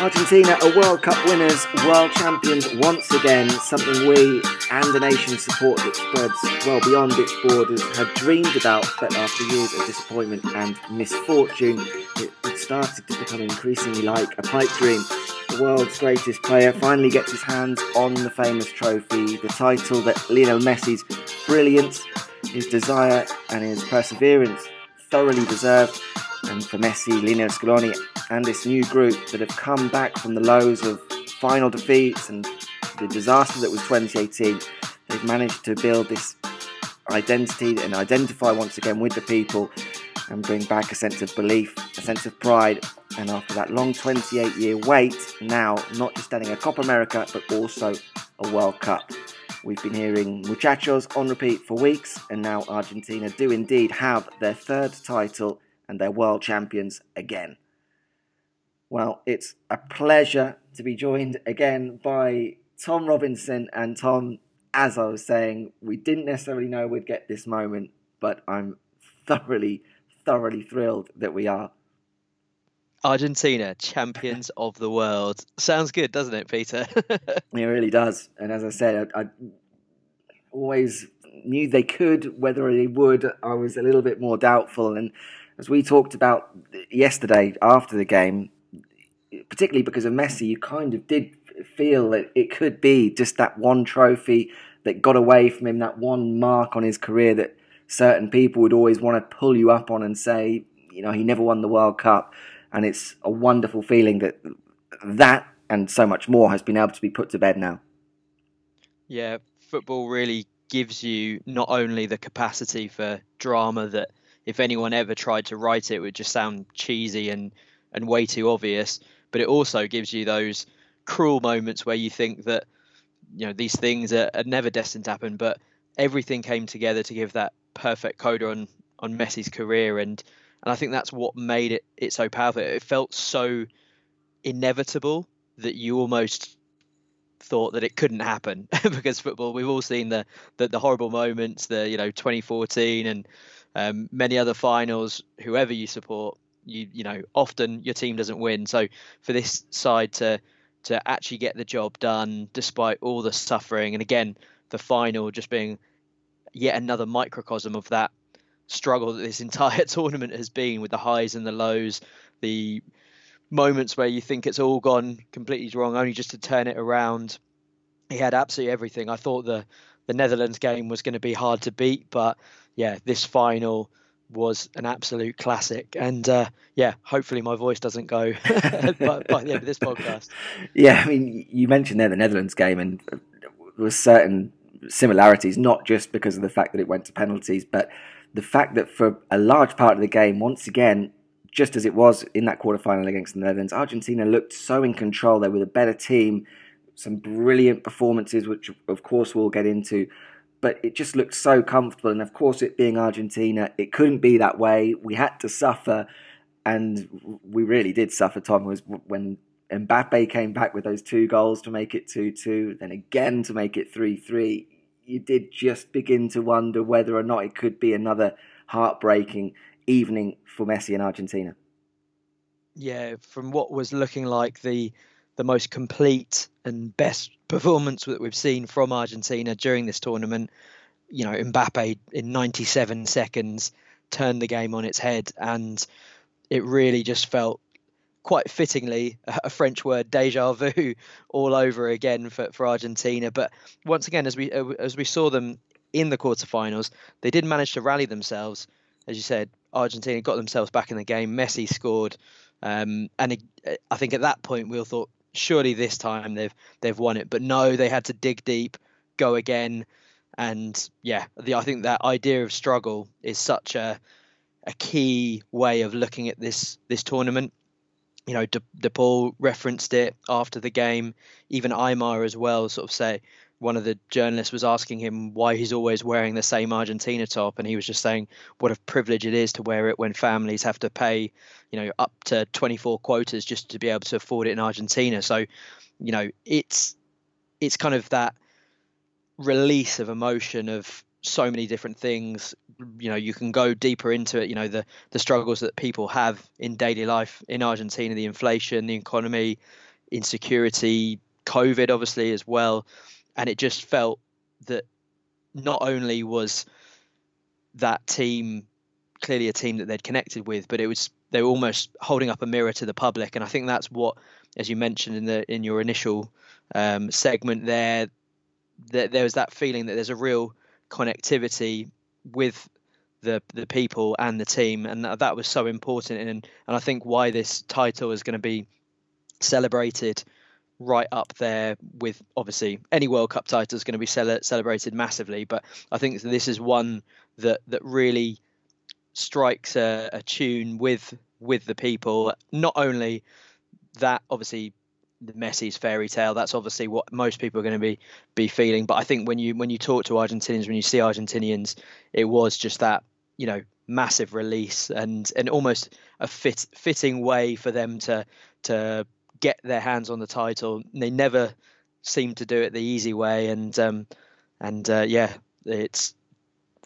Argentina are World Cup winners, world champions once again, something we and the nation support that spreads well beyond its borders had dreamed about, but after years of disappointment and misfortune, it, it started to become increasingly like a pipe dream. The world's greatest player finally gets his hands on the famous trophy, the title that Lionel Messi's brilliance, his desire, and his perseverance thoroughly deserved. And for Messi, Lionel Scaloni, and this new group that have come back from the lows of final defeats and the disaster that was 2018, they've managed to build this identity and identify once again with the people and bring back a sense of belief, a sense of pride. And after that long 28 year wait, now not just getting a Copa America but also a World Cup. We've been hearing muchachos on repeat for weeks, and now Argentina do indeed have their third title and they're world champions again. Well, it's a pleasure to be joined again by Tom Robinson. And Tom, as I was saying, we didn't necessarily know we'd get this moment, but I'm thoroughly, thoroughly thrilled that we are. Argentina, champions of the world. Sounds good, doesn't it, Peter? it really does. And as I said, I, I always knew they could. Whether they would, I was a little bit more doubtful. And as we talked about yesterday after the game, particularly because of Messi, you kind of did feel that it could be just that one trophy that got away from him, that one mark on his career that certain people would always want to pull you up on and say, you know, he never won the World Cup. And it's a wonderful feeling that that and so much more has been able to be put to bed now. Yeah, football really gives you not only the capacity for drama that if anyone ever tried to write it it would just sound cheesy and, and way too obvious, but it also gives you those cruel moments where you think that you know these things are, are never destined to happen, but everything came together to give that perfect coda on on Messi's career, and and I think that's what made it it so powerful. It felt so inevitable that you almost thought that it couldn't happen because football we've all seen the, the, the horrible moments the you know 2014 and um, many other finals whoever you support you you know often your team doesn't win. So for this side to to actually get the job done despite all the suffering, and again the final just being yet another microcosm of that struggle that this entire tournament has been with the highs and the lows, the moments where you think it's all gone completely wrong, only just to turn it around. He had absolutely everything. I thought the the Netherlands game was going to be hard to beat, but yeah, this final was an absolute classic. And uh, yeah, hopefully my voice doesn't go by, by, the end of this podcast. Yeah, I mean, you mentioned there the Netherlands game, and there was certain similarities, not just because of the fact that it went to penalties, but the fact that for a large part of the game, once again, just as it was in that quarterfinal against the Netherlands, Argentina looked so in control. They were the better team. Some brilliant performances, which of course we'll get into but it just looked so comfortable. And of course, it being Argentina, it couldn't be that way. We had to suffer, and we really did suffer. Tom was when Mbappe came back with those two goals to make it two-two, then again to make it three-three. You did just begin to wonder whether or not it could be another heartbreaking evening for Messi in Argentina. Yeah, from what was looking like the the most complete and best performance that we've seen from Argentina during this tournament. You know, Mbappe in 97 seconds turned the game on its head, and it really just felt quite fittingly a French word deja vu all over again for, for Argentina. But once again, as we as we saw them in the quarterfinals, they did manage to rally themselves. As you said, Argentina got themselves back in the game. Messi scored, um, and I think at that point we all thought surely this time they've they've won it. But no, they had to dig deep, go again, and yeah, the, I think that idea of struggle is such a a key way of looking at this this tournament. You know, De, De Paul referenced it after the game. Even Aimar as well, sort of say one of the journalists was asking him why he's always wearing the same Argentina top, and he was just saying what a privilege it is to wear it when families have to pay, you know, up to 24 quotas just to be able to afford it in Argentina. So, you know, it's it's kind of that release of emotion of so many different things you know you can go deeper into it you know the the struggles that people have in daily life in Argentina the inflation the economy insecurity, COVID, obviously as well, and it just felt that not only was that team clearly a team that they'd connected with, but it was they were almost holding up a mirror to the public, and I think that's what, as you mentioned in the in your initial um, segment there, that there was that feeling that there's a real connectivity with the the people and the team, and that, that was so important. And and I think why this title is going to be celebrated right up there with obviously any World Cup title is going to be cele- celebrated massively, but I think this is one that that really strikes a, a tune with with the people. Not only that, obviously the Messi's fairy tale. That's obviously what most people are going to be be feeling. But I think when you when you talk to Argentinians, when you see Argentinians, it was just that you know massive release and and almost a fit fitting way for them to to get their hands on the title. They never seem to do it the easy way, and um, and uh, yeah, it's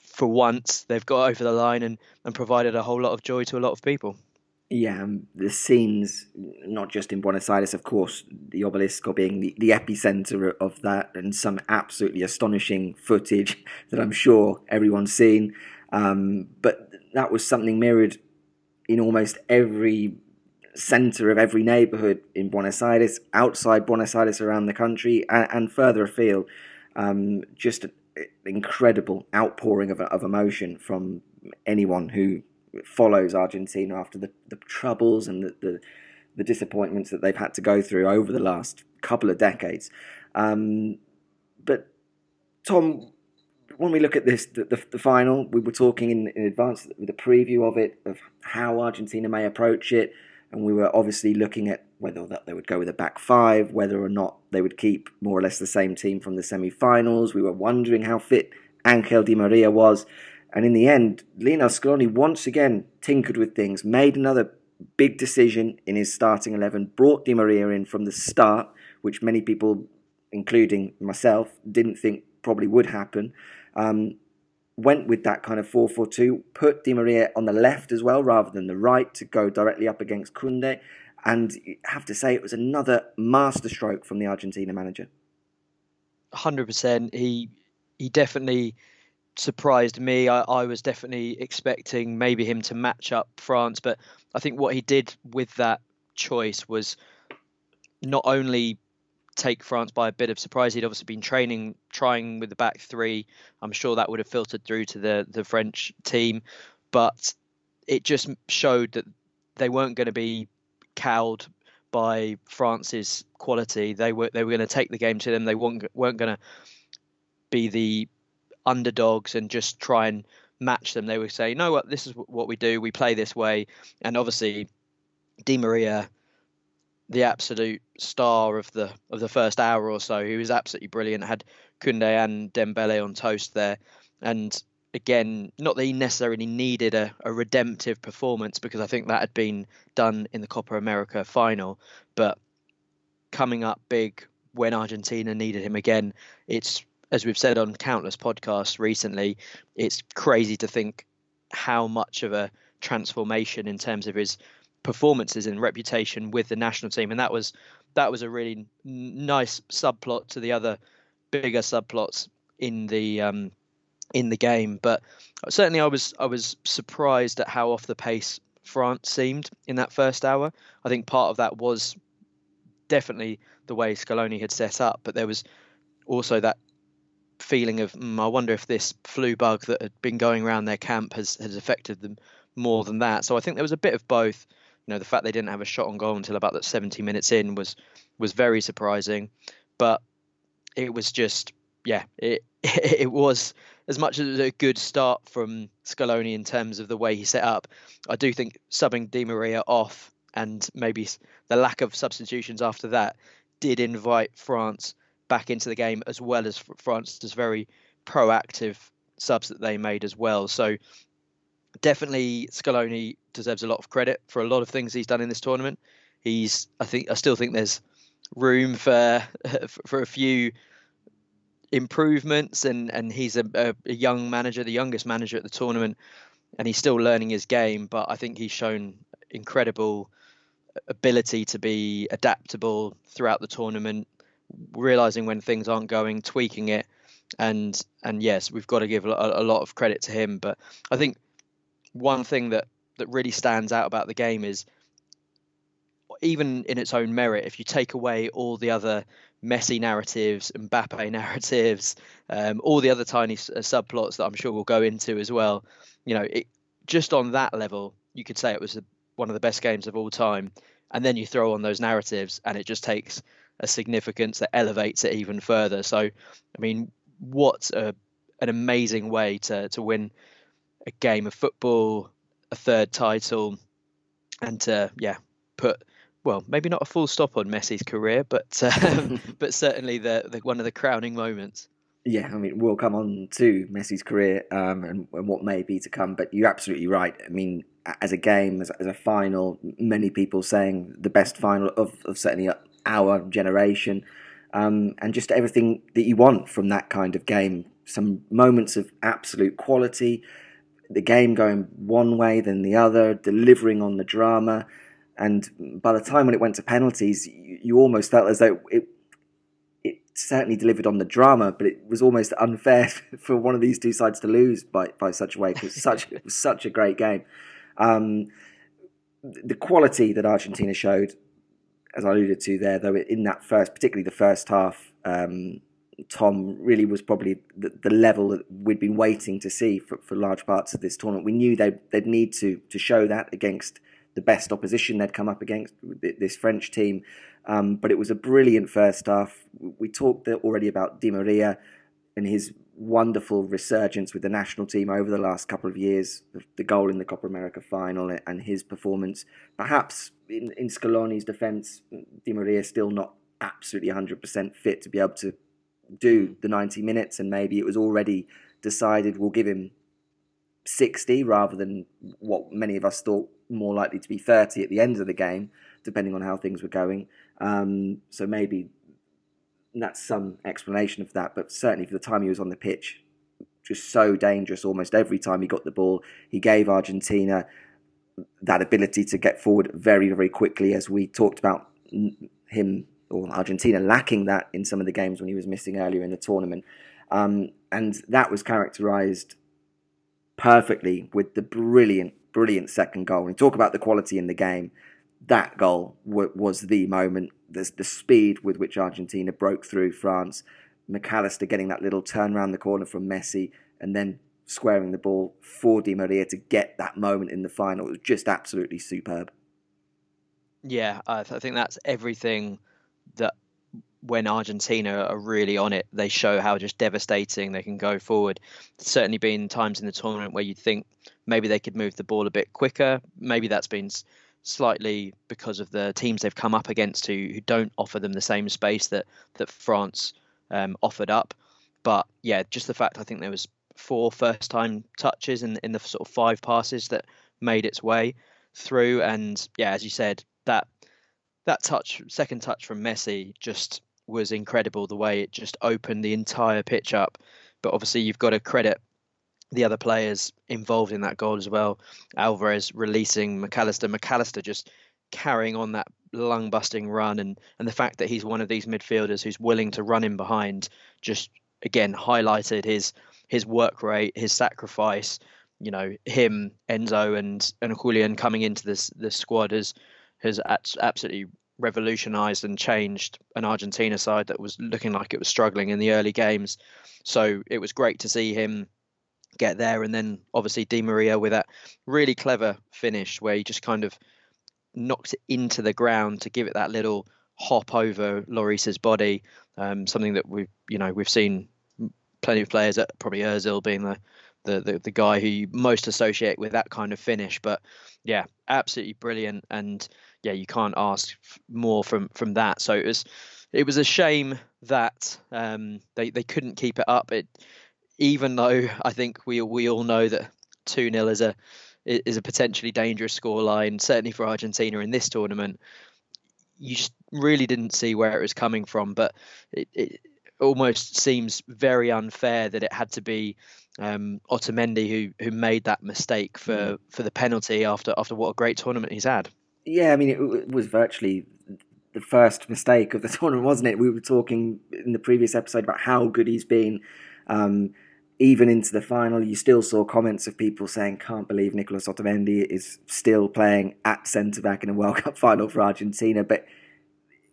for once they've got over the line and and provided a whole lot of joy to a lot of people. Yeah, um, the scenes, not just in Buenos Aires, of course, the Obelisco being the, the epicenter of that, and some absolutely astonishing footage that I'm sure everyone's seen. Um, but that was something mirrored in almost every center of every neighborhood in Buenos Aires, outside Buenos Aires, around the country, and, and further afield. Um, just an incredible outpouring of, of emotion from anyone who follows Argentina after the, the troubles and the, the, the disappointments that they've had to go through over the last couple of decades. Um, but Tom, when we look at this, the, the, the, final, we were talking in, in advance with a preview of it, of how Argentina may approach it, and we were obviously looking at whether that they would go with a back five, whether or not they would keep more or less the same team from the semi-finals. We were wondering how fit Angel Di Maria was, and in the end, Lionel Scaloni once again tinkered with things, made another big decision in his starting eleven, brought Di Maria in from the start, which many people, including myself, didn't think probably would happen. Um, went with that kind of 4 4 2, put Di Maria on the left as well rather than the right to go directly up against Koundé. And I have to say, it was another masterstroke from the Argentina manager. 100%. He, he definitely surprised me. I, I was definitely expecting maybe him to match up France, but I think what he did with that choice was not only take France by a bit of surprise. He'd obviously been training, trying with the back three. I'm sure that would have filtered through to the the French team, but it just showed that they weren't going to be cowed by France's quality. They were they were going to take the game to them. They weren't weren't going to be the underdogs and just try and match them. They would say, "You know what? This is what we do. We play this way." And obviously, Di Maria the absolute star of the of the first hour or so. He was absolutely brilliant. Had Koundé and Dembele on toast there, and again, not that he necessarily needed a, a redemptive performance because I think that had been done in the Copa America final, but coming up big when Argentina needed him again, it's as we've said on countless podcasts recently, it's crazy to think how much of a transformation in terms of his performances and reputation with the national team, and that was that was a really nice subplot to the other bigger subplots in the um, in the game. But certainly, I was I was surprised at how off the pace France seemed in that first hour. I think part of that was definitely the way Scaloni had set up, but there was also that feeling of mm, I wonder if this flu bug that had been going around their camp has has affected them more than that. So I think there was a bit of both. You know, the fact they didn't have a shot on goal until about that 70 minutes in was was very surprising, but it was just yeah, it it was as much as a good start from Scaloni in terms of the way he set up. I do think subbing Di Maria off and maybe the lack of substitutions after that did invite France back into the game as well as France's very proactive subs that they made as well. So definitely Scaloni deserves a lot of credit for a lot of things he's done in this tournament. He's I think I still think there's room for for a few improvements and and he's a, a, young manager, the youngest manager at the tournament, and he's still learning his game. But I think he's shown incredible ability to be adaptable throughout the tournament, realizing when things aren't going, tweaking it, and and yes, we've got to give a, a lot of credit to him. But I think one thing that that really stands out about the game is even in its own merit, if you take away all the other Messi narratives, Mbappe narratives, um, all the other tiny uh, subplots that I'm sure we'll go into as well, you know, it, just on that level, you could say it was a, one of the best games of all time. And then you throw on those narratives, and it just takes a significance that elevates it even further. So, I mean, what a, an amazing way to to win a game of football, a third title, and to yeah put well maybe not a full stop on Messi's career, but um, but certainly the, the one of the crowning moments. Yeah, I mean, we'll come on to Messi's career um, and, and, what may be to come, but you're absolutely right. I mean, as a game, as, as a final, many people saying the best final of, of certainly our generation, um, and just everything that you want from that kind of game. Some moments of absolute quality, the game going one way, then the other, delivering on the drama. And by the time when it went to penalties, you, you almost felt as though it, it certainly delivered on the drama, but it was almost unfair for one of these two sides to lose by, by such a way because such it was such a great game. Um, the quality that Argentina showed, as I alluded to there, though in that first, particularly the first half, um, Tom really was probably the, the, level that we'd been waiting to see for, for large parts of this tournament. We knew they'd, they'd need to to show that against the best opposition they'd come up against, this French team. Um, but it was a brilliant first half. We talked already about Di Maria and his wonderful resurgence with the national team over the last couple of years, the goal in the Copa America final and his performance. Perhaps in, in Scaloni's defence, Di Maria still not absolutely 100% fit to be able to do the 90 minutes, and maybe it was already decided we'll give him 60 rather than what many of us thought more likely to be 30 at the end of the game, depending on how things were going. Um, so maybe that's some explanation of that. But certainly for the time he was on the pitch, just so dangerous almost every time he got the ball. He gave Argentina that ability to get forward very, very quickly, as we talked about him or Argentina lacking that in some of the games when he was missing earlier in the tournament. Um, and that was characterized perfectly with the brilliant brilliant second goal. And talk about the quality in the game, that goal w- was the moment. The speed with which Argentina broke through France. Mac Allister getting that little turn around the corner from Messi and then squaring the ball for Di Maria to get that moment in the final. It was just absolutely superb. Yeah, I, th- I think that's everything that when Argentina are really on it, they show how just devastating they can go forward. Certainly been times in the tournament where you'd think maybe they could move the ball a bit quicker. Maybe that's been slightly because of the teams they've come up against who, who don't offer them the same space that that France um, offered up. But yeah, just the fact I think there was four first time touches in in the sort of five passes that made its way through, and yeah, as you said, that that touch, second touch from Messi, just was incredible the way it just opened the entire pitch up. But obviously, you've got to credit the other players involved in that goal as well. Alvarez releasing Mac Allister, McAllister just carrying on that lung busting run, and and the fact that he's one of these midfielders who's willing to run in behind just again highlighted his his work rate, his sacrifice. You know, him, Enzo, and and Julian coming into this this squad has has absolutely revolutionized and changed an Argentina side that was looking like it was struggling in the early games. So it was great to see him get there. And then obviously Di Maria with that really clever finish where he just kind of knocked it into the ground to give it that little hop over Lloris's body. Um, something that we've you know we've seen plenty of players, at probably Özil being the, the the the guy who you most associate with that kind of finish. But yeah, absolutely brilliant and yeah, you can't ask more from from that. So it was it was a shame that um, they they couldn't keep it up. It even though I think we we all know that two 0 is a is a potentially dangerous scoreline, certainly for Argentina in this tournament. You just really didn't see where it was coming from, but it, it almost seems very unfair that it had to be um, Otamendi who who made that mistake for, mm. for the penalty after after what a great tournament he's had. Yeah, I mean, it, it was virtually the first mistake of the tournament, wasn't it? We were talking in the previous episode about how good he's been. Um, even into the final, you still saw comments of people saying, "Can't believe Nicolas Otamendi is still playing at centre back in a World Cup final for Argentina." But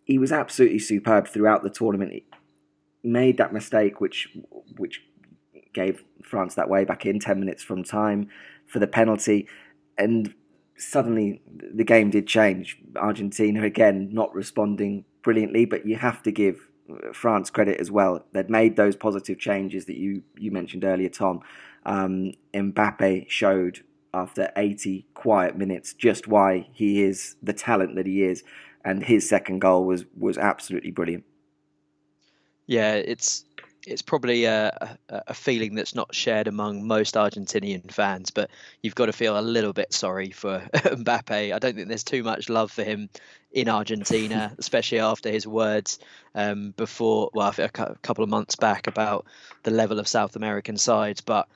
he was absolutely superb throughout the tournament. He made that mistake, which which gave France that way back in ten minutes from time for the penalty, and suddenly the game did change. Argentina again not responding brilliantly, but you have to give France credit as well. They'd made those positive changes that you you mentioned earlier, Tom. Um, Mbappe showed after 80 quiet minutes just why he is the talent that he is, and his second goal was was absolutely brilliant. Yeah, it's it's probably a, a, feeling that's not shared among most Argentinian fans, but you've got to feel a little bit sorry for Mbappe. I don't think there's too much love for him in Argentina, especially after his words um, before, well, a couple of months back about the level of South American sides. But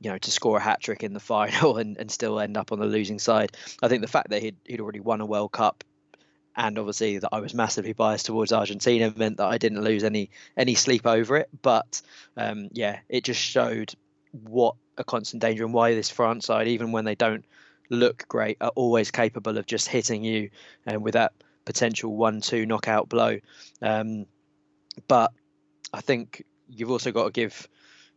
you know, to score a hat trick in the final and, and still end up on the losing side. I think the fact that he'd, he'd already won a World Cup and obviously that I was massively biased towards Argentina meant that I didn't lose any any sleep over it. But um, yeah, it just showed what a constant danger and why this France side, even when they don't look great, are always capable of just hitting you and um, with that potential one-two knockout blow. Um, but I think you've also got to give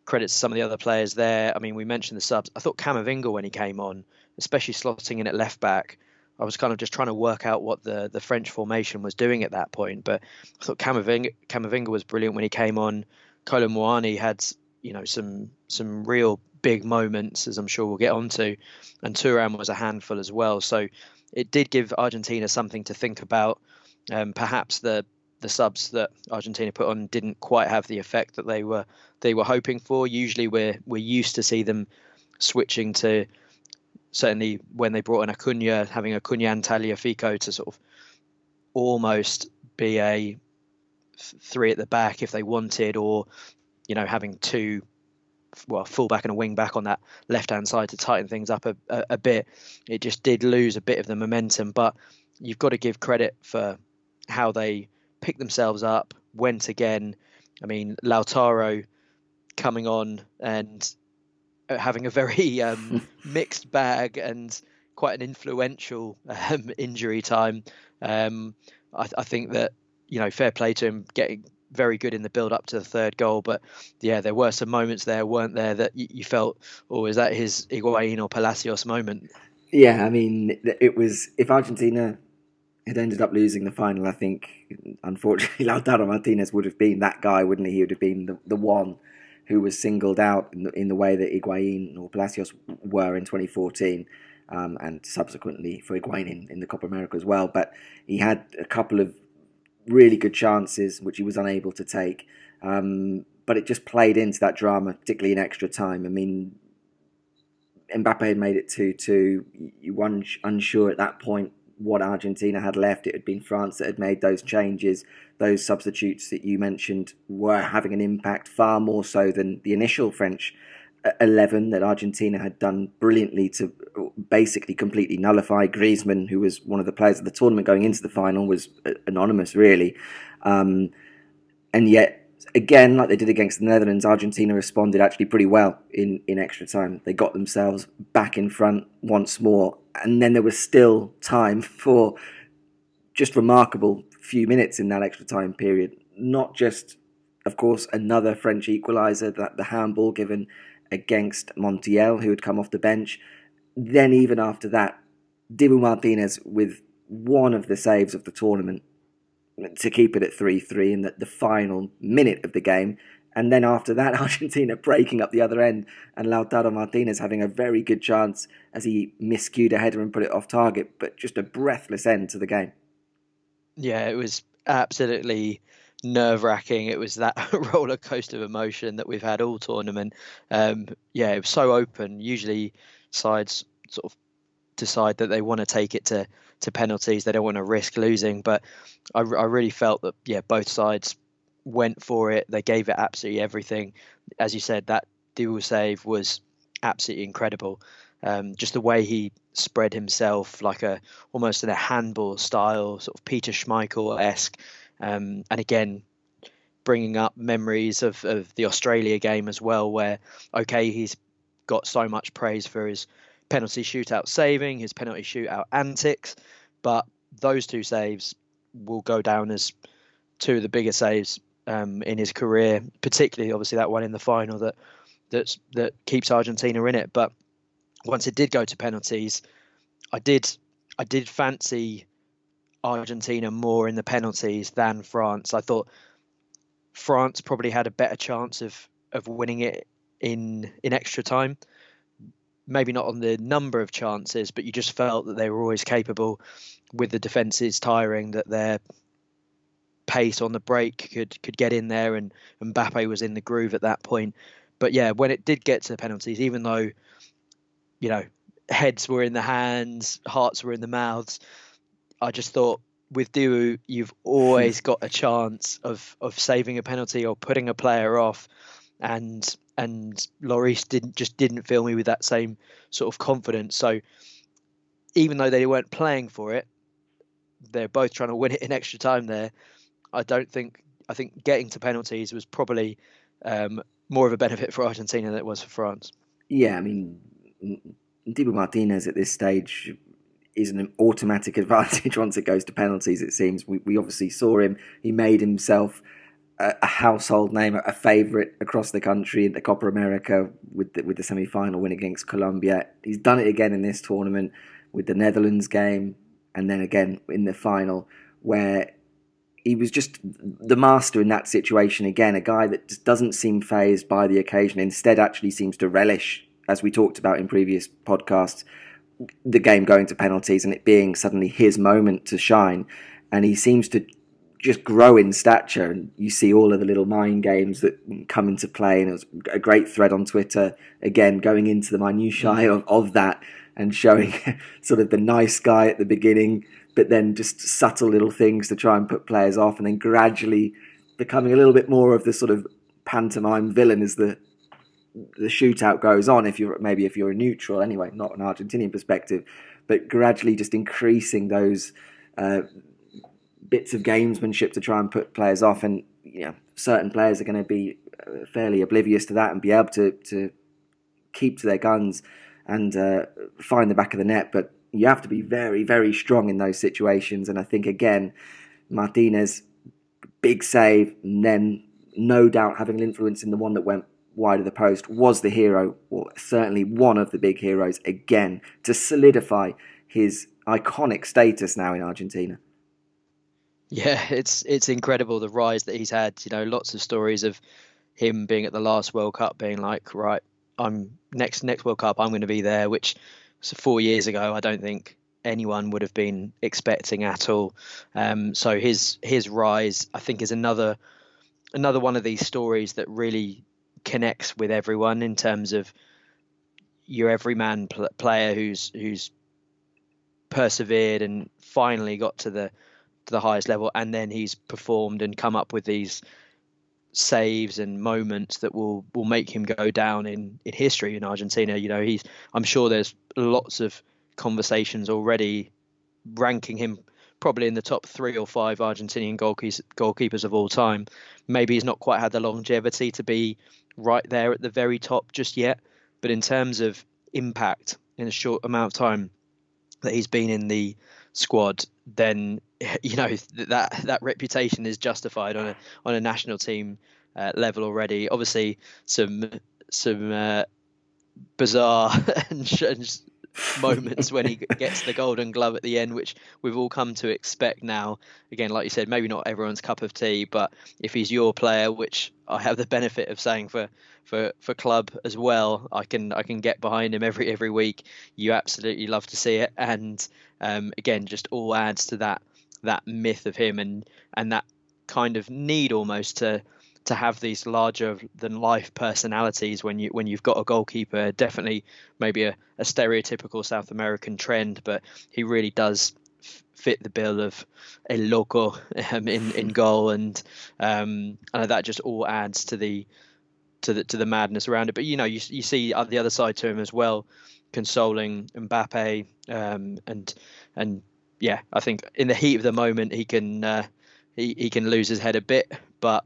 credit to some of the other players there. I mean, we mentioned the subs. I thought Camavinga when he came on, especially slotting in at left back I was kind of just trying to work out what the, the French formation was doing at that point. But I thought Camavinga, Camavinga was brilliant when he came on. Kolo Muani had you know some some real big moments, as I'm sure we'll get onto, and Thuram was a handful as well. So it did give Argentina something to think about. Um, perhaps the the subs that Argentina put on didn't quite have the effect that they were they were hoping for. Usually, we're we're used to see them switching to certainly when they brought in Acuna, having Acuna and Tagliafico to sort of almost be a three at the back if they wanted, or you know having two, well, fullback and a wing back on that left hand side to tighten things up a, a, a bit. It just did lose a bit of the momentum, but you've got to give credit for how they picked themselves up, went again. I mean, Lautaro coming on and having a very um, mixed bag and quite an influential um, injury time. Um, I, I, think that you know, fair play to him getting very good in the build up to the third goal. But yeah, there were some moments there, weren't there, that you, you felt, or oh, is that his Higuain or Palacios moment? Yeah, I mean, it was if Argentina had ended up losing the final, I think unfortunately Lautaro Martinez would have been that guy, wouldn't he? He would have been the, the one who was singled out in the, in the way that Higuain or Palacios were in 2014. Um, and subsequently for Higuain in, in the Copa America as well. But he had a couple of really good chances which he was unable to take. Um, but it just played into that drama, particularly in extra time. I mean, Mbappe had made it 2 2. You were unsure at that point what Argentina had left. It had been France that had made those changes. Those substitutes that you mentioned were having an impact far more so than the initial French uh, 11 that Argentina had done brilliantly to basically completely nullify. Griezmann, who was one of the players of the tournament going into the final, was uh, anonymous, really. Um, and yet, again, like they did against the Netherlands, Argentina responded actually pretty well in, in extra time. They got themselves back in front once more and then there was still time for just remarkable few minutes in that extra time period. Not just, of course, another French equaliser, that the handball given against Montiel, who had come off the bench. Then, even after that, Dibu Martinez with one of the saves of the tournament to keep it at 3 3 in the, the final minute of the game. And then after that, Argentina breaking up the other end and Lautaro Martinez having a very good chance as he miscued a header and put it off target, but just a breathless end to the game. Yeah, it was absolutely nerve wracking. It was that roller coaster of emotion that we've had all tournament. Um, yeah, it was so open. Usually, sides sort of decide that they want to take it to to penalties. They don't want to risk losing. But I, I really felt that yeah, both sides went for it. They gave it absolutely everything. As you said, that dual save was absolutely incredible. Um, just the way he spread himself, like a almost in a handball style, sort of Peter Schmeichel esque, um, and again bringing up memories of, of the Australia game as well, where okay he's got so much praise for his penalty shootout saving, his penalty shootout antics, but those two saves will go down as two of the bigger saves um, in his career, particularly obviously that one in the final that that keeps Argentina in it. But once it did go to penalties, I did I did fancy Argentina more in the penalties than France. I thought France probably had a better chance of of winning it in in extra time. Maybe not on the number of chances, but you just felt that they were always capable with the defenses tiring that their pace on the break could could get in there and Mbappe was in the groove at that point. But yeah, when it did get to the penalties, even though you know heads were in the hands, hearts were in the mouths, I just thought with Dibu, you've always got a chance of of saving a penalty or putting a player off, and and Lloris didn't just didn't fill me with that same sort of confidence. So even though they weren't playing for it, they're both trying to win it in extra time there. I don't think I think getting to penalties was probably um, more of a benefit for Argentina than it was for France. Yeah, I mean, Dibu Martinez at this stage is an automatic advantage once it goes to penalties. It seems we, we obviously saw him; he made himself a, a household name, a favourite across the country in the Copa America with the, with the semi final win against Colombia. He's done it again in this tournament with the Netherlands game, and then again in the final where he was just the master in that situation again. A guy that just doesn't seem fazed by the occasion, instead, actually seems to relish, as we talked about in previous podcasts, the game going to penalties and it being suddenly his moment to shine. And he seems to just grow in stature. And you see all of the little mind games that come into play. And it was a great thread on Twitter, again, going into the minutiae of, of that and showing sort of the nice guy at the beginning but then just subtle little things to try and put players off, and then gradually becoming a little bit more of the sort of pantomime villain as the the shootout goes on. If you're maybe if you're a neutral, anyway, not an Argentinian perspective, but gradually just increasing those uh, bits of gamesmanship to try and put players off, and you know, certain players are going to be uh, fairly oblivious to that and be able to to keep to their guns and uh, find the back of the net, but you have to be very, very strong in those situations. And I think again, Martinez, big save, and then no doubt having an influence in the one that went wide of the post, was the hero, or certainly one of the big heroes again to solidify his iconic status now in Argentina. Yeah, it's it's incredible the rise that he's had. You know, lots of stories of him being at the last World Cup, being like, right, I'm next next World Cup, I'm going to be there, which so four years ago, I don't think anyone would have been expecting at all. Um, so his his rise, I think, is another another one of these stories that really connects with everyone in terms of your everyman pl- player who's who's persevered and finally got to the to the highest level, and then he's performed and come up with these saves and moments that will will make him go down in in history in Argentina. You know, he's I'm sure there's lots of conversations already ranking him probably in the top three or five Argentinian goalkeepers, goalkeepers of all time. Maybe he's not quite had the longevity to be right there at the very top just yet, but in terms of impact in a short amount of time that he's been in the squad, then you know that that reputation is justified on a on a national team uh, level already. Obviously, some some uh, bizarre and, moments when he gets the golden glove at the end, which we've all come to expect now. Again, like you said, maybe not everyone's cup of tea, but if he's your player, which I have the benefit of saying for for for club as well, I can I can get behind him every every week. You absolutely love to see it, and um, again, just all adds to that that myth of him and and that kind of need almost to to have these larger than life personalities when you when you've got a goalkeeper. Definitely, maybe a, a stereotypical South American trend, but he really does fit the bill of a loco um, in in goal, and um, and that just all adds to the to the to the madness around it. But you know, you you see the other side to him as well. consoling Mbappe, um, and and yeah, I think in the heat of the moment he can uh, he he can lose his head a bit, but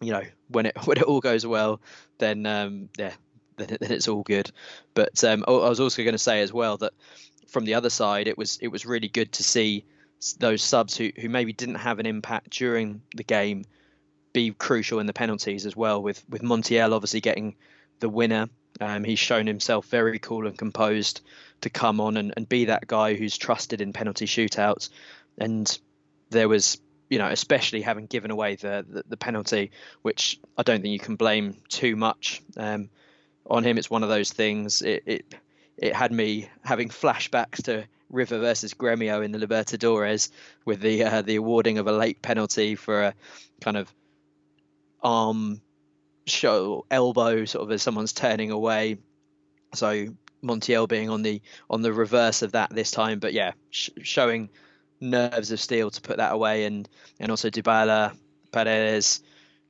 you know when it when it all goes well, then um, yeah, then, then it's all good. But um, I was also going to say as well that from the other side, it was it was really good to see those subs who who maybe didn't have an impact during the game be crucial in the penalties as well. With with Montiel obviously getting the winner, um, he's shown himself very cool and composed to come on and, and be that guy who's trusted in penalty shootouts. And there was, you know, especially having given away the the, the penalty, which I don't think you can blame too much um, on him. It's one of those things. It, it it had me having flashbacks to River versus Gremio in the Libertadores with the uh, the awarding of a late penalty for a kind of arm show elbow sort of as someone's turning away. So Montiel being on the on the reverse of that this time, but yeah, sh- showing nerves of steel to put that away, and and also Dybala, Paredes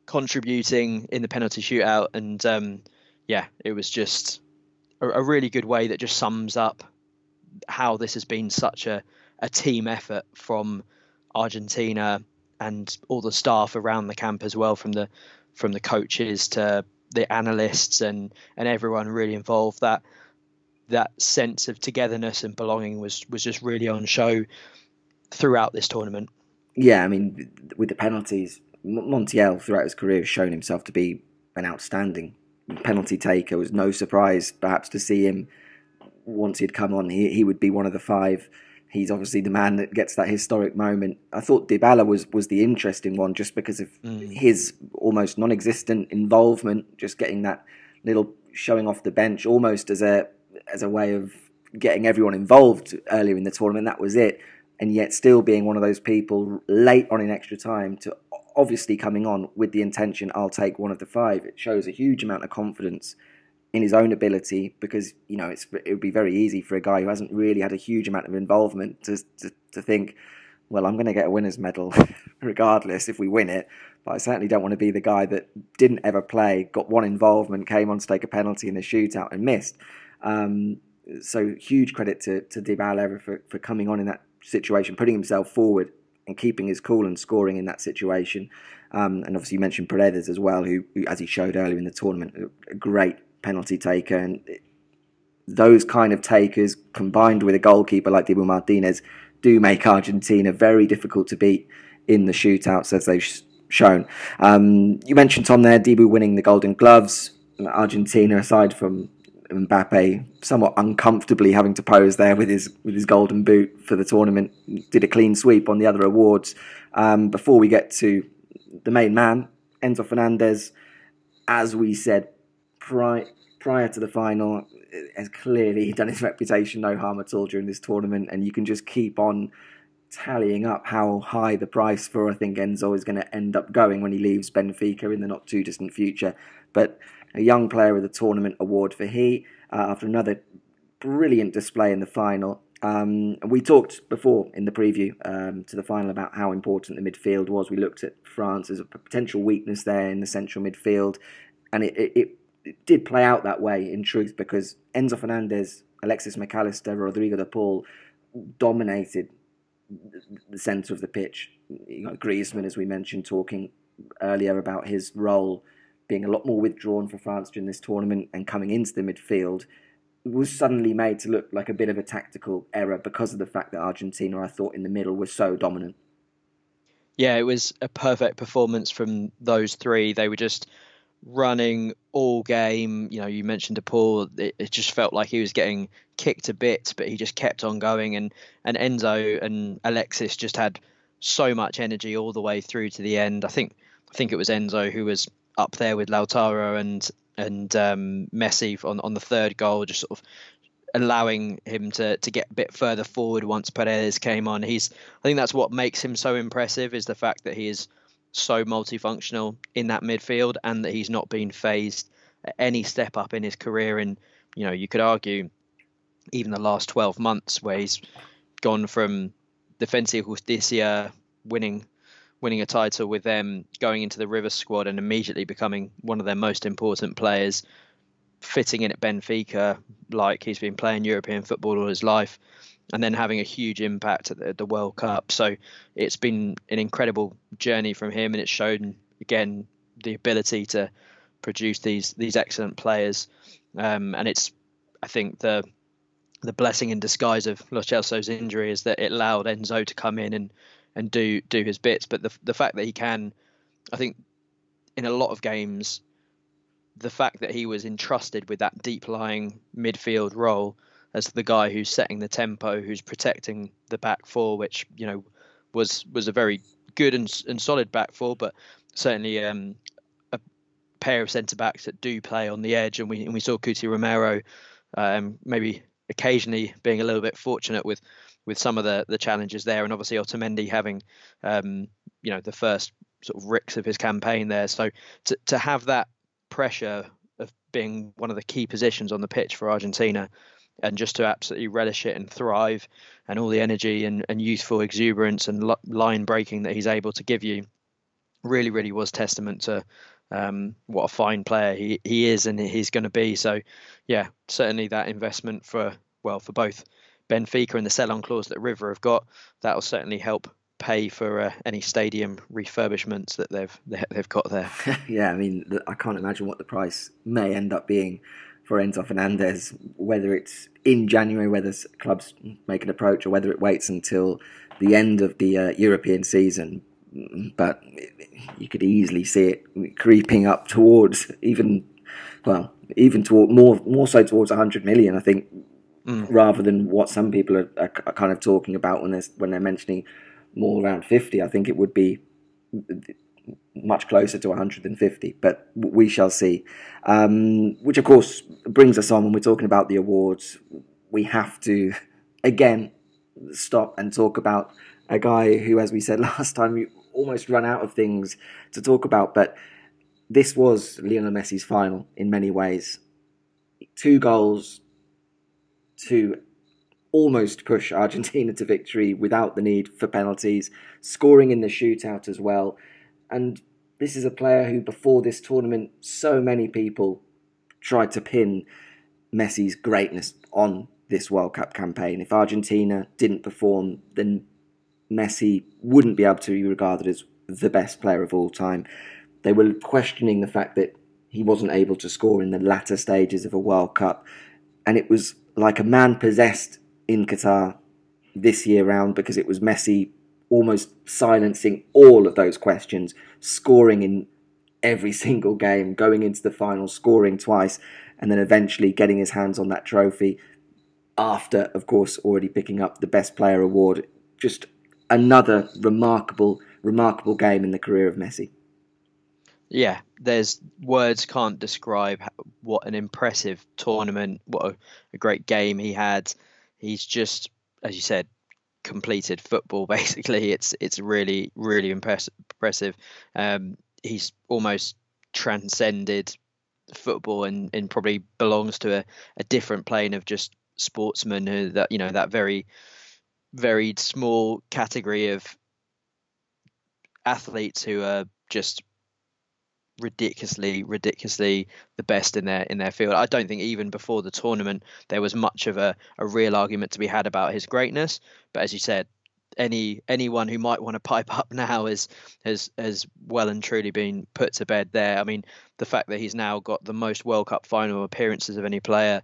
contributing in the penalty shootout, and um, yeah, it was just a, a really good way that just sums up how this has been such a, a team effort from Argentina and all the staff around the camp as well, from the from the coaches to the analysts and and everyone really involved. That that sense of togetherness and belonging was was just really on show throughout this tournament. Yeah, I mean, with the penalties, Montiel throughout his career has shown himself to be an outstanding penalty taker. It was no surprise, perhaps, to see him once he'd come on. He he would be one of the five he's obviously the man that gets that historic moment. I thought Dybala was was the interesting one just because of mm. his almost non-existent involvement, just getting that little showing off the bench almost as a as a way of getting everyone involved earlier in the tournament. That was it, and yet still being one of those people late on in extra time to obviously coming on with the intention I'll take one of the five. It shows a huge amount of confidence in his own ability because you know it's it would be very easy for a guy who hasn't really had a huge amount of involvement to to, to think well I'm going to get a winner's medal regardless if we win it but I certainly don't want to be the guy that didn't ever play got one involvement came on to take a penalty in the shootout and missed. Um, so huge credit to to Dybala for for coming on in that situation putting himself forward and keeping his cool and scoring in that situation. Um, and obviously you mentioned Paredes as well who, who as he showed earlier in the tournament a great penalty taker. And those kind of takers, combined with a goalkeeper like Dibu Martinez, do make Argentina very difficult to beat in the shootouts, as they've shown. Um, you mentioned Tom there, Dibu winning the Golden Gloves. Argentina, aside from Mbappe, somewhat uncomfortably having to pose there with his with his golden boot for the tournament, did a clean sweep on the other awards. Um, before we get to the main man, Enzo Fernandez, as we said pri- prior to the final has clearly done his reputation no harm at all during this tournament, and you can just keep on tallying up how high the price for I think Enzo is going to end up going when he leaves Benfica in the not too distant future. But a young player of the tournament award for he uh, after another brilliant display in the final. Um, we talked before in the preview um, to the final about how important the midfield was. We looked at France as a potential weakness there in the central midfield, and it, it it did play out that way in truth because Enzo Fernandez, Alexis Mac Allister, Rodrigo de Paul dominated the centre of the pitch. You got Griezmann, as we mentioned, talking earlier about his role being a lot more withdrawn for France during this tournament and coming into the midfield was suddenly made to look like a bit of a tactical error because of the fact that Argentina, I thought, in the middle was so dominant. Yeah, it was a perfect performance from those three. They were just running all game. You know, you mentioned Paul. It, it, just felt like he was getting kicked a bit, but he just kept on going. And and Enzo and Alexis just had so much energy all the way through to the end. I think I think it was Enzo who was up there with Lautaro and and um, Messi on on the third goal, just sort of allowing him to to get a bit further forward once Perez came on. He's I think that's what makes him so impressive is the fact that he is so multifunctional in that midfield and that he's not been fazed at any step up in his career. And, you know, you could argue even the last 12 months where he's gone from Defensa Justicia winning winning a title with them, going into the River squad and immediately becoming one of their most important players. fitting in at Benfica like he's been playing European football all his life, and then having a huge impact at the, the World Cup. So it's been an incredible journey from him, and it's shown again the ability to produce these these excellent players. Um, and it's I think the the blessing in disguise of Lo Celso's injury is that it allowed Enzo to come in and and do do his bits. But the the fact that he can, I think, in a lot of games, the fact that he was entrusted with that deep lying midfield role as the guy who's setting the tempo, who's protecting the back four, which you know was was a very good and, and solid back four, but certainly um, a pair of centre backs that do play on the edge, and we and we saw Cuti Romero um, maybe occasionally being a little bit fortunate with with some of the the challenges there, and obviously Otamendi having um, you know the first sort of ricks of his campaign there. So to to have that pressure of being one of the key positions on the pitch for Argentina, and just to absolutely relish it and thrive, and all the energy and, and youthful exuberance and line breaking that he's able to give you, really really was testament to um, what a fine player he, he is and he's going to be. So, yeah, certainly that investment for well for both Benfica and the sell-on clause that River have got that will certainly help pay for uh, any stadium refurbishments that they've they've got there. yeah, I mean, I can't imagine what the price may end up being for Enzo Fernandez, whether it's in January, whether clubs make an approach, or whether it waits until the end of the uh, European season but you could easily see it creeping up towards even, well, even toward more more so towards 100 million. I think, mm. rather than what some people are, are, are, kind of talking about when they're when they're mentioning more around 50. I think it would be much closer to 150, but we shall see. Um, which of course brings us on when we're talking about the awards. We have to again stop and talk about a guy who, as we said last time, we almost run out of things to talk about. But this was Lionel Messi's final in many ways. Two goals to almost push Argentina to victory without the need for penalties, scoring in the shootout as well. And this is a player who, before this tournament, so many people tried to pin Messi's greatness on this World Cup campaign. If Argentina didn't perform, then Messi wouldn't be able to be regarded as the best player of all time. They were questioning the fact that he wasn't able to score in the latter stages of a World Cup. And it was like a man possessed in Qatar this year round because it was Messi almost silencing all of those questions, scoring in every single game, going into the final, scoring twice, and then eventually getting his hands on that trophy after, of course, already picking up the Best Player award. Just another remarkable, remarkable game in the career of Messi. Yeah, there's words can't describe what an impressive tournament, what a, a great game he had. He's just, as you said, completed football. Basically, it's it's really really impressive. Impressive. Um, he's almost transcended football and, and probably belongs to a, a different plane of just sportsman who that you know that very very small category of athletes who are just ridiculously ridiculously the best in their in their field i don't think even before the tournament there was much of a, a real argument to be had about his greatness but as you said any anyone who might want to pipe up now is has has well and truly been put to bed there i mean the fact that he's now got the most world cup final appearances of any player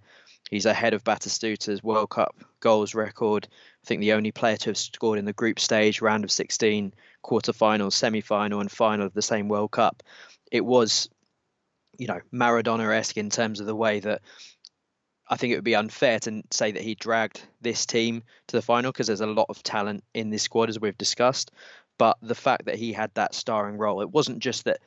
He's ahead of Batistuta's World Cup goals record. I think the only player to have scored in the group stage, round of 16, quarter-final, semi-final, and final of the same World Cup. It was, you know, Maradona-esque in terms of the way that I think it would be unfair to say that he dragged this team to the final because there's a lot of talent in this squad, as we've discussed. But the fact that he had that starring role, it wasn't just that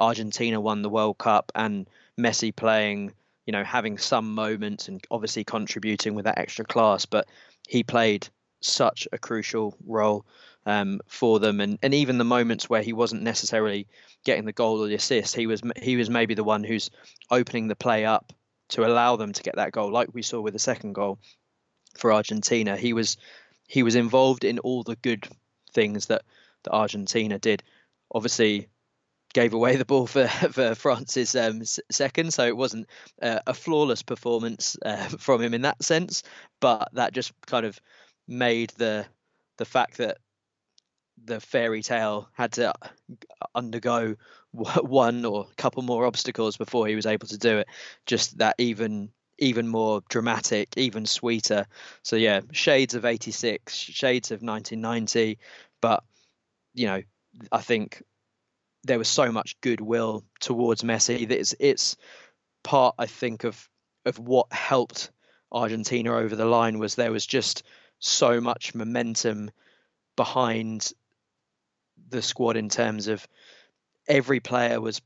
Argentina won the World Cup and Messi playing you know, having some moments and obviously contributing with that extra class. But he played such a crucial role um, for them, and and even the moments where he wasn't necessarily getting the goal or the assist, he was he was maybe the one who's opening the play up to allow them to get that goal, like we saw with the second goal for Argentina. He was he was involved in all the good things that that Argentina did. Obviously, gave away the ball for for France's um, second, so it wasn't uh, a flawless performance uh, from him in that sense. But that just kind of made the the fact that the fairy tale had to undergo one or a couple more obstacles before he was able to do it. Just that even even more dramatic, even sweeter. So yeah, shades of 86, shades of 1990, but you know, I think there was so much goodwill towards Messi that it's it's part I think of of what helped Argentina over the line was there was just so much momentum behind the squad in terms of every player was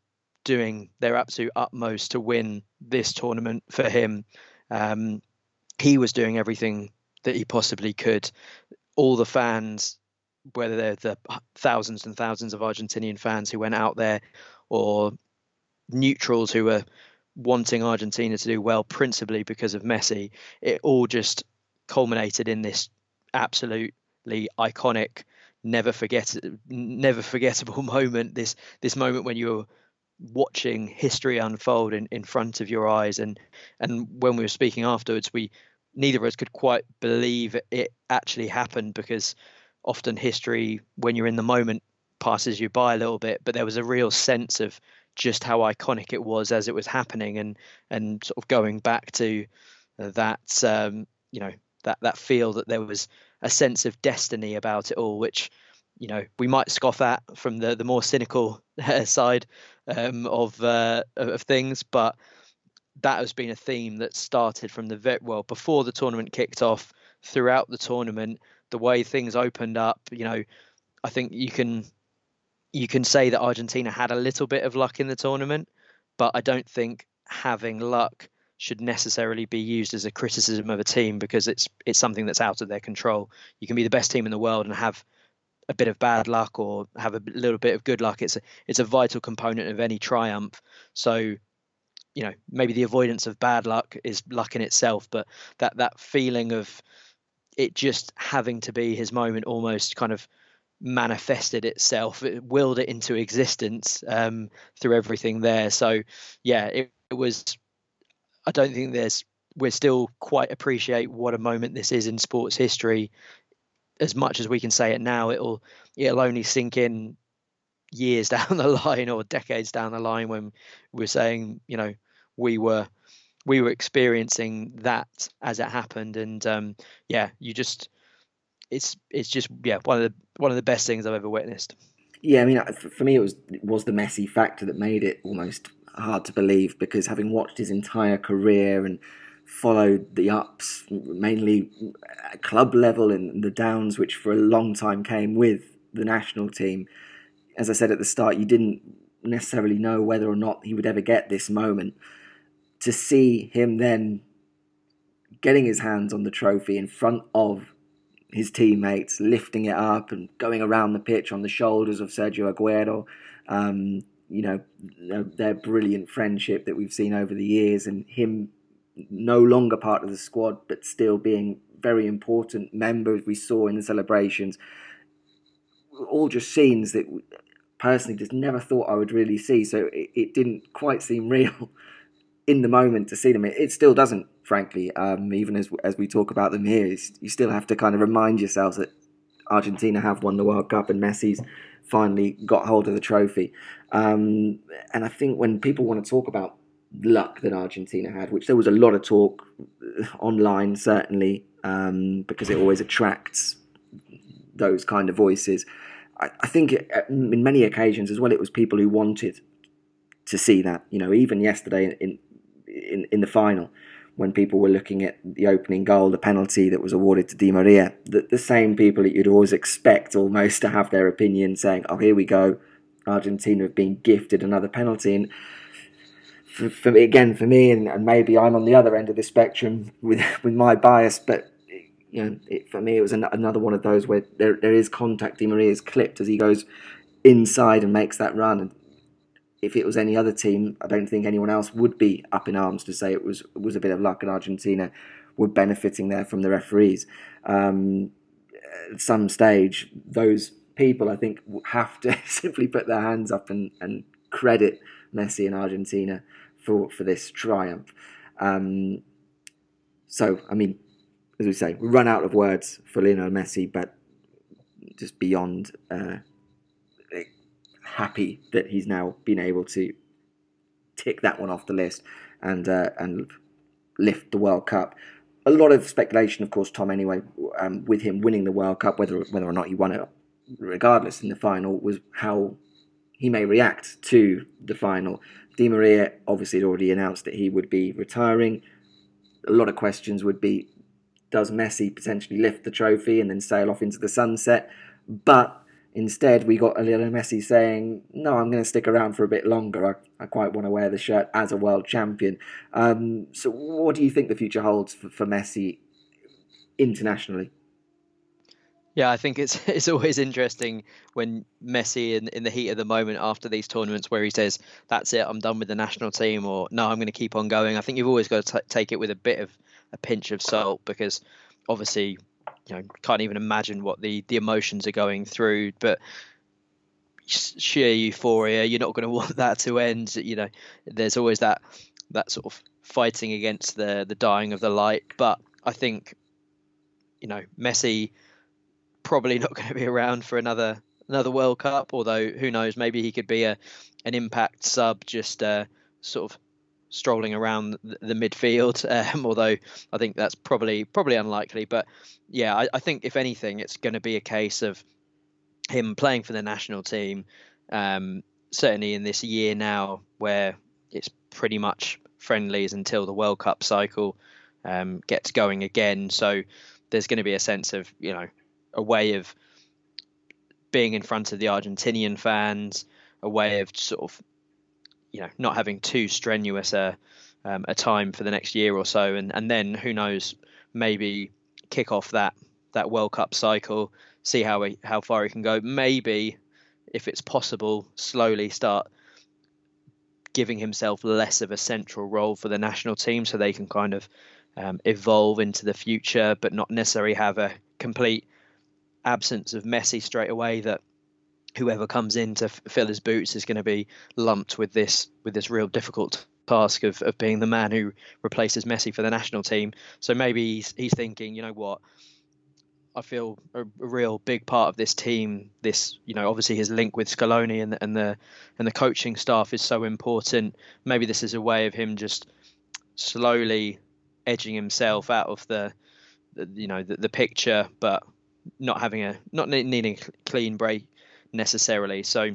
doing their absolute utmost to win this tournament for him. Um, he was doing everything that he possibly could. All the fans whether they're the thousands and thousands of Argentinian fans who went out there or neutrals who were wanting Argentina to do well principally because of Messi, it all just culminated in this absolutely iconic, never forget, never forgettable moment. This this moment when you're watching history unfold in, in front of your eyes, and and when we were speaking afterwards, we neither of us could quite believe it actually happened because often history, when you're in the moment, passes you by a little bit. But there was a real sense of just how iconic it was as it was happening, and and sort of going back to that, um, you know, that that feel that there was a sense of destiny about it all, which you know we might scoff at from the the more cynical side um, of uh, of things, but that has been a theme that started from the vet well before the tournament kicked off throughout the tournament the way things opened up, you know, I think you can you can say that Argentina had a little bit of luck in the tournament, but I don't think having luck should necessarily be used as a criticism of a team because it's it's something that's out of their control. You can be the best team in the world and have a bit of bad luck or have a little bit of good luck. It's a it's a vital component of any triumph. So, you know, maybe the avoidance of bad luck is luck in itself, but that that feeling of it just having to be his moment almost kind of manifested itself it willed it into existence um, through everything there so yeah it, it, was i don't think there's we still quite appreciate what a moment this is in sports history as much as we can say it now it'll it'll only sink in years down the line or decades down the line when we're saying you know we were we were experiencing that as it happened, and um, yeah, you just it's it's just yeah one of the one of the best things I've ever witnessed. Yeah, I mean, for me, it was it was the Messi factor that made it almost hard to believe because having watched his entire career and followed the ups, mainly at club level, and the downs, which for a long time came with the national team. As I said at the start, you didn't necessarily know whether or not he would ever get this moment to see him then getting his hands on the trophy in front of his teammates, lifting it up and going around the pitch on the shoulders of Sergio Aguero. Um, you know, their brilliant friendship that we've seen over the years, and him no longer part of the squad, but still being very important members we saw in the celebrations. All just scenes that personally just never thought I would really see, so it, it didn't quite seem real in the moment to see them. It, it still doesn't, frankly. Um, even as as we talk about them here, you still have to kind of remind yourselves that Argentina have won the World Cup and Messi's finally got hold of the trophy. Um, and I think when people want to talk about luck that Argentina had, which there was a lot of talk online, certainly, um, because it always attracts those kind of voices. I, I think it, in many occasions as well, it was people who wanted to see that. You know, even yesterday in, in, in the final when people were looking at the opening goal, the penalty that was awarded to Di Maria, the, the same people that you'd always expect almost to have their opinion saying, oh, here we go, Argentina have been gifted another penalty. And for, for me, again, for me, and, and, maybe I'm on the other end of the spectrum with, with my bias, but you know, it, for me, it was an, another one of those where there, there is contact. Di Maria is clipped as he goes inside and makes that run. And if it was any other team, I don't think anyone else would be up in arms to say it was was a bit of luck and Argentina were benefiting there from the referees. Um, at some stage, those people I think have to simply put their hands up and, and credit Messi and Argentina for for this triumph. Um, so, I mean, as we say, we run out of words for Lionel Messi, but just beyond uh, happy that he's now been able to tick that one off the list and uh, and lift the World Cup. A lot of speculation, of course, Tom. Anyway, um, with him winning the World Cup, whether whether or not he won it, regardless in the final, was how he may react to the final. Di Maria obviously had already announced that he would be retiring. A lot of questions would be does Messi potentially lift the trophy and then sail off into the sunset? But instead, we got a little Messi saying, No, I'm going to stick around for a bit longer. I, I quite want to wear the shirt as a world champion. Um, so, what do you think the future holds for, for Messi internationally? Yeah, I think it's it's always interesting when Messi in, in the heat of the moment after these tournaments where he says, "That's it, I'm done with the national team," or "No, I'm going to keep on going." I think you've always got to t- take it with a bit of a pinch of salt because obviously, you know, can't even imagine what the the emotions are going through, but sheer euphoria, you're not going to want that to end. You know, there's always that that sort of fighting against the the dying of the light, but I think, you know, Messi probably not going to be around for another another World Cup. Although who knows, maybe he could be a an impact sub, just uh, sort of strolling around the, midfield. Um, although I think that's probably probably unlikely. But yeah, I, I think if anything, it's going to be a case of him playing for the national team. Um, certainly in this year now, where it's pretty much friendlies until the World Cup cycle um, gets going again. So there's going to be a sense of you know a way of being in front of the Argentinian fans, a way of sort of, you know, not having too strenuous a um, a time for the next year or so, and and then who knows, maybe kick off that that World Cup cycle, see how we, how far he can go. Maybe, if it's possible, slowly start giving himself less of a central role for the national team, so they can kind of um, evolve into the future, but not necessarily have a complete absence of Messi straight away that whoever comes in to fill his boots is going to be lumped with this with this real difficult task of, of being the man who replaces Messi for the national team. So maybe he's, he's thinking, you know what, I feel a, a, real big part of this team. This, you know, obviously his link with Scaloni and, and the and the coaching staff is so important. Maybe this is a way of him just slowly edging himself out of the, the you know, the, the picture, but not having a not needing a clean break necessarily. So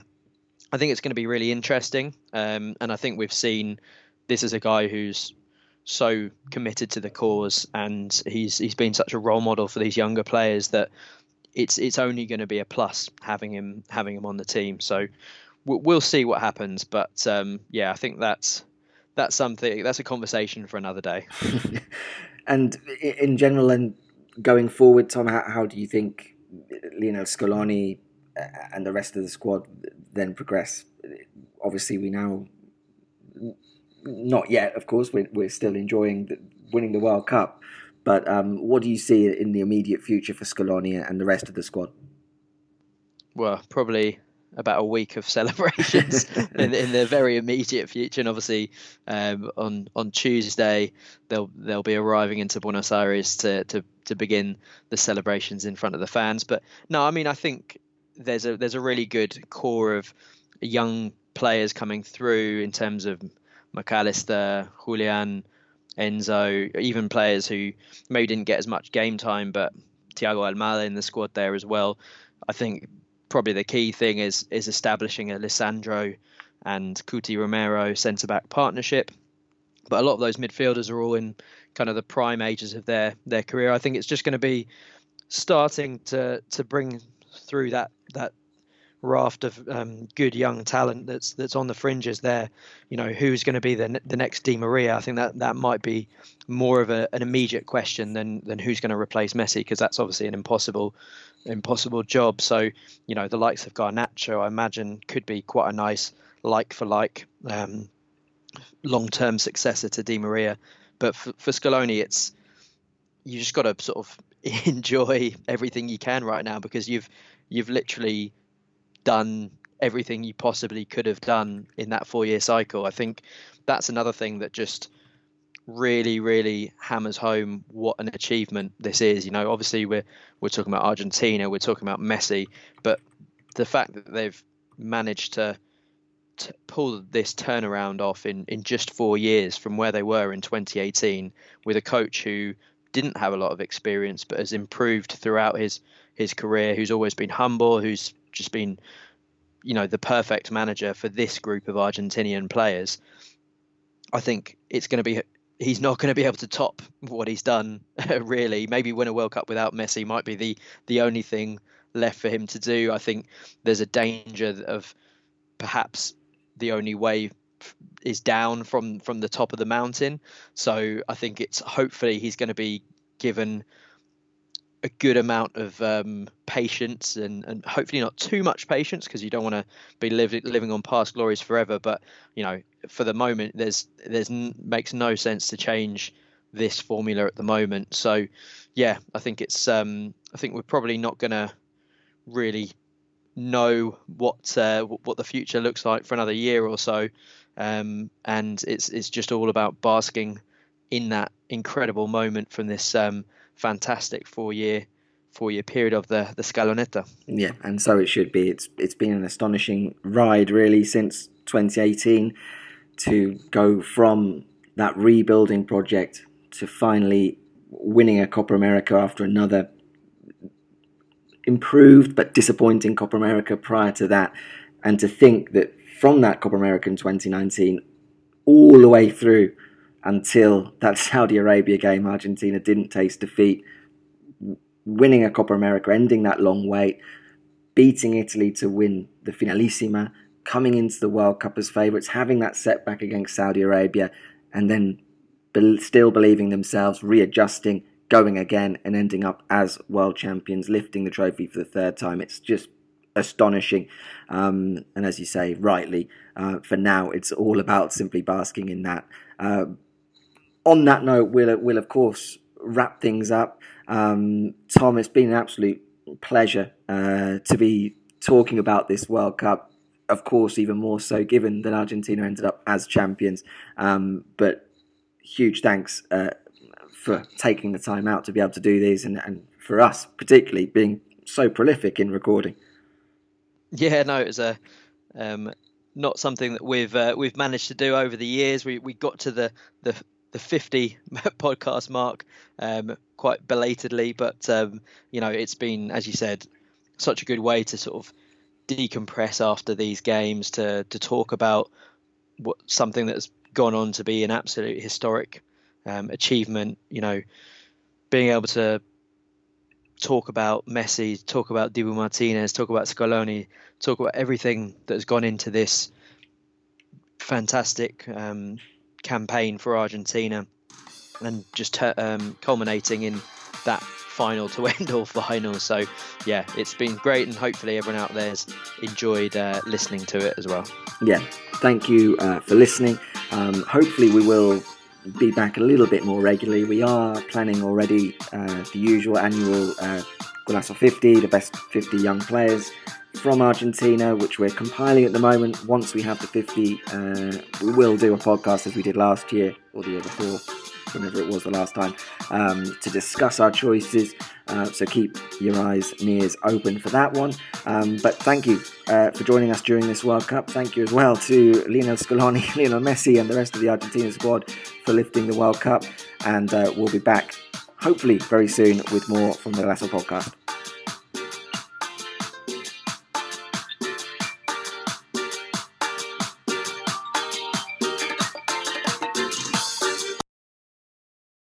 I think it's going to be really interesting, um, and I think we've seen this is a guy who's so committed to the cause, and he's he's been such a role model for these younger players that it's it's only going to be a plus having him having him on the team. So we'll see what happens, but um, yeah, I think that's that's something that's a conversation for another day. and in general, and going forward, Tom, how, how do you think Lionel Scaloni and the rest of the squad then progress? Obviously, we now not yet, of course. We're, we're still enjoying the, winning the World Cup, but um, what do you see in the immediate future for Scaloni and the rest of the squad? Well, probably about a week of celebrations in, in, the very immediate future. And obviously, um, on on Tuesday, they'll they'll be arriving into Buenos Aires to, to to begin the celebrations in front of the fans. But no, I mean, I think there's a there's a really good core of young players coming through in terms of Mac Allister, Julian, Enzo, even players who maybe didn't get as much game time, but Thiago Almada in the squad there as well. I think probably the key thing is is establishing a Lisandro and Cuti Romero centre back partnership. But a lot of those midfielders are all in kind of the prime ages of their their career. I think it's just going to be starting to to bring through that that raft of um, good young talent that's that's on the fringes there. You know, who's going to be the the next Di Maria? I think that that might be more of a, an immediate question than than who's going to replace Messi because that's obviously an impossible impossible job. So you know, the likes of Garnacho, I imagine, could be quite a nice like for like um, long term successor to Di Maria. But for, for Scaloni, it's you just got to sort of enjoy everything you can right now because you've you've literally done everything you possibly could have done in that four year cycle. I think that's another thing that just really, really hammers home what an achievement this is. You know, obviously we're we're talking about Argentina, we're talking about Messi, but the fact that they've managed to, to pull this turnaround off in, in just four years from where they were in 2018 with a coach who didn't have a lot of experience but has improved throughout his his career, who's always been humble, who's just been you know the perfect manager for this group of Argentinian players. I think it's going to be he's not going to be able to top what he's done really. Maybe win a World Cup without Messi might be the the only thing left for him to do. I think there's a danger of perhaps the only way is down from from the top of the mountain. So I think it's hopefully he's going to be given a good amount of um, patience and, and hopefully not too much patience because you don't want to be living living on past glories forever. But you know, for the moment, there's there's makes no sense to change this formula at the moment. So yeah, I think it's um, I think we're probably not going to really know what uh, what the future looks like for another year or so, um, and it's it's just all about basking in that incredible moment from this um, fantastic four year four year period of the the Scaloneta. Yeah, and so it should be. It's it's been an astonishing ride really since 2018 to go from that rebuilding project to finally winning a Copa America after another improved but disappointing Copa America prior to that, and to think that from that Copa America in 2019 all the way through until that Saudi Arabia game, Argentina didn't taste defeat, winning a Copa America, ending that long wait, beating Italy to win the Finalissima, coming into the World Cup as favourites, having that setback against Saudi Arabia, and then still believing themselves, readjusting, going again, and ending up as world champions, lifting the trophy for the third time. It's just astonishing. Um, and as you say, rightly, uh, for now, it's all about simply basking in that. Uh, on that note, we'll, we'll of course wrap things up. Um, Tom, it's been an absolute pleasure uh, to be talking about this World Cup. Of course, even more so given that Argentina ended up as champions. Um, but huge thanks uh, for taking the time out to be able to do these, and, and for us particularly being so prolific in recording. Yeah, no, it was a um, not something that we've uh, we've managed to do over the years. We we got to the the the 50 podcast mark um, quite belatedly, but um, you know it's been, as you said, such a good way to sort of decompress after these games to to talk about what something that's gone on to be an absolute historic um, achievement. You know, being able to talk about Messi, talk about Dibu Martinez, talk about Scaloni, talk about everything that has gone into this fantastic um, campaign for Argentina, and just um, culminating in that final to end all final. So yeah, it's been great, and hopefully everyone out there's enjoyed uh, listening to it as well. Yeah, thank you uh, for listening. Um, hopefully we will be back a little bit more regularly. We are planning already uh, the usual annual uh, Golazo 50, the best 50 young players from Argentina, which we're compiling at the moment. Once we have the 50, uh, we will do a podcast as we did last year or the year before, whenever it was the last time, um, to discuss our choices. Uh, so keep your eyes and ears open for that one. Um, but thank you uh, for joining us during this World Cup. Thank you as well to Lionel Scaloni, Lionel Messi, and the rest of the Argentina squad for lifting the World Cup. And uh, we'll be back hopefully very soon with more from the Golazo podcast.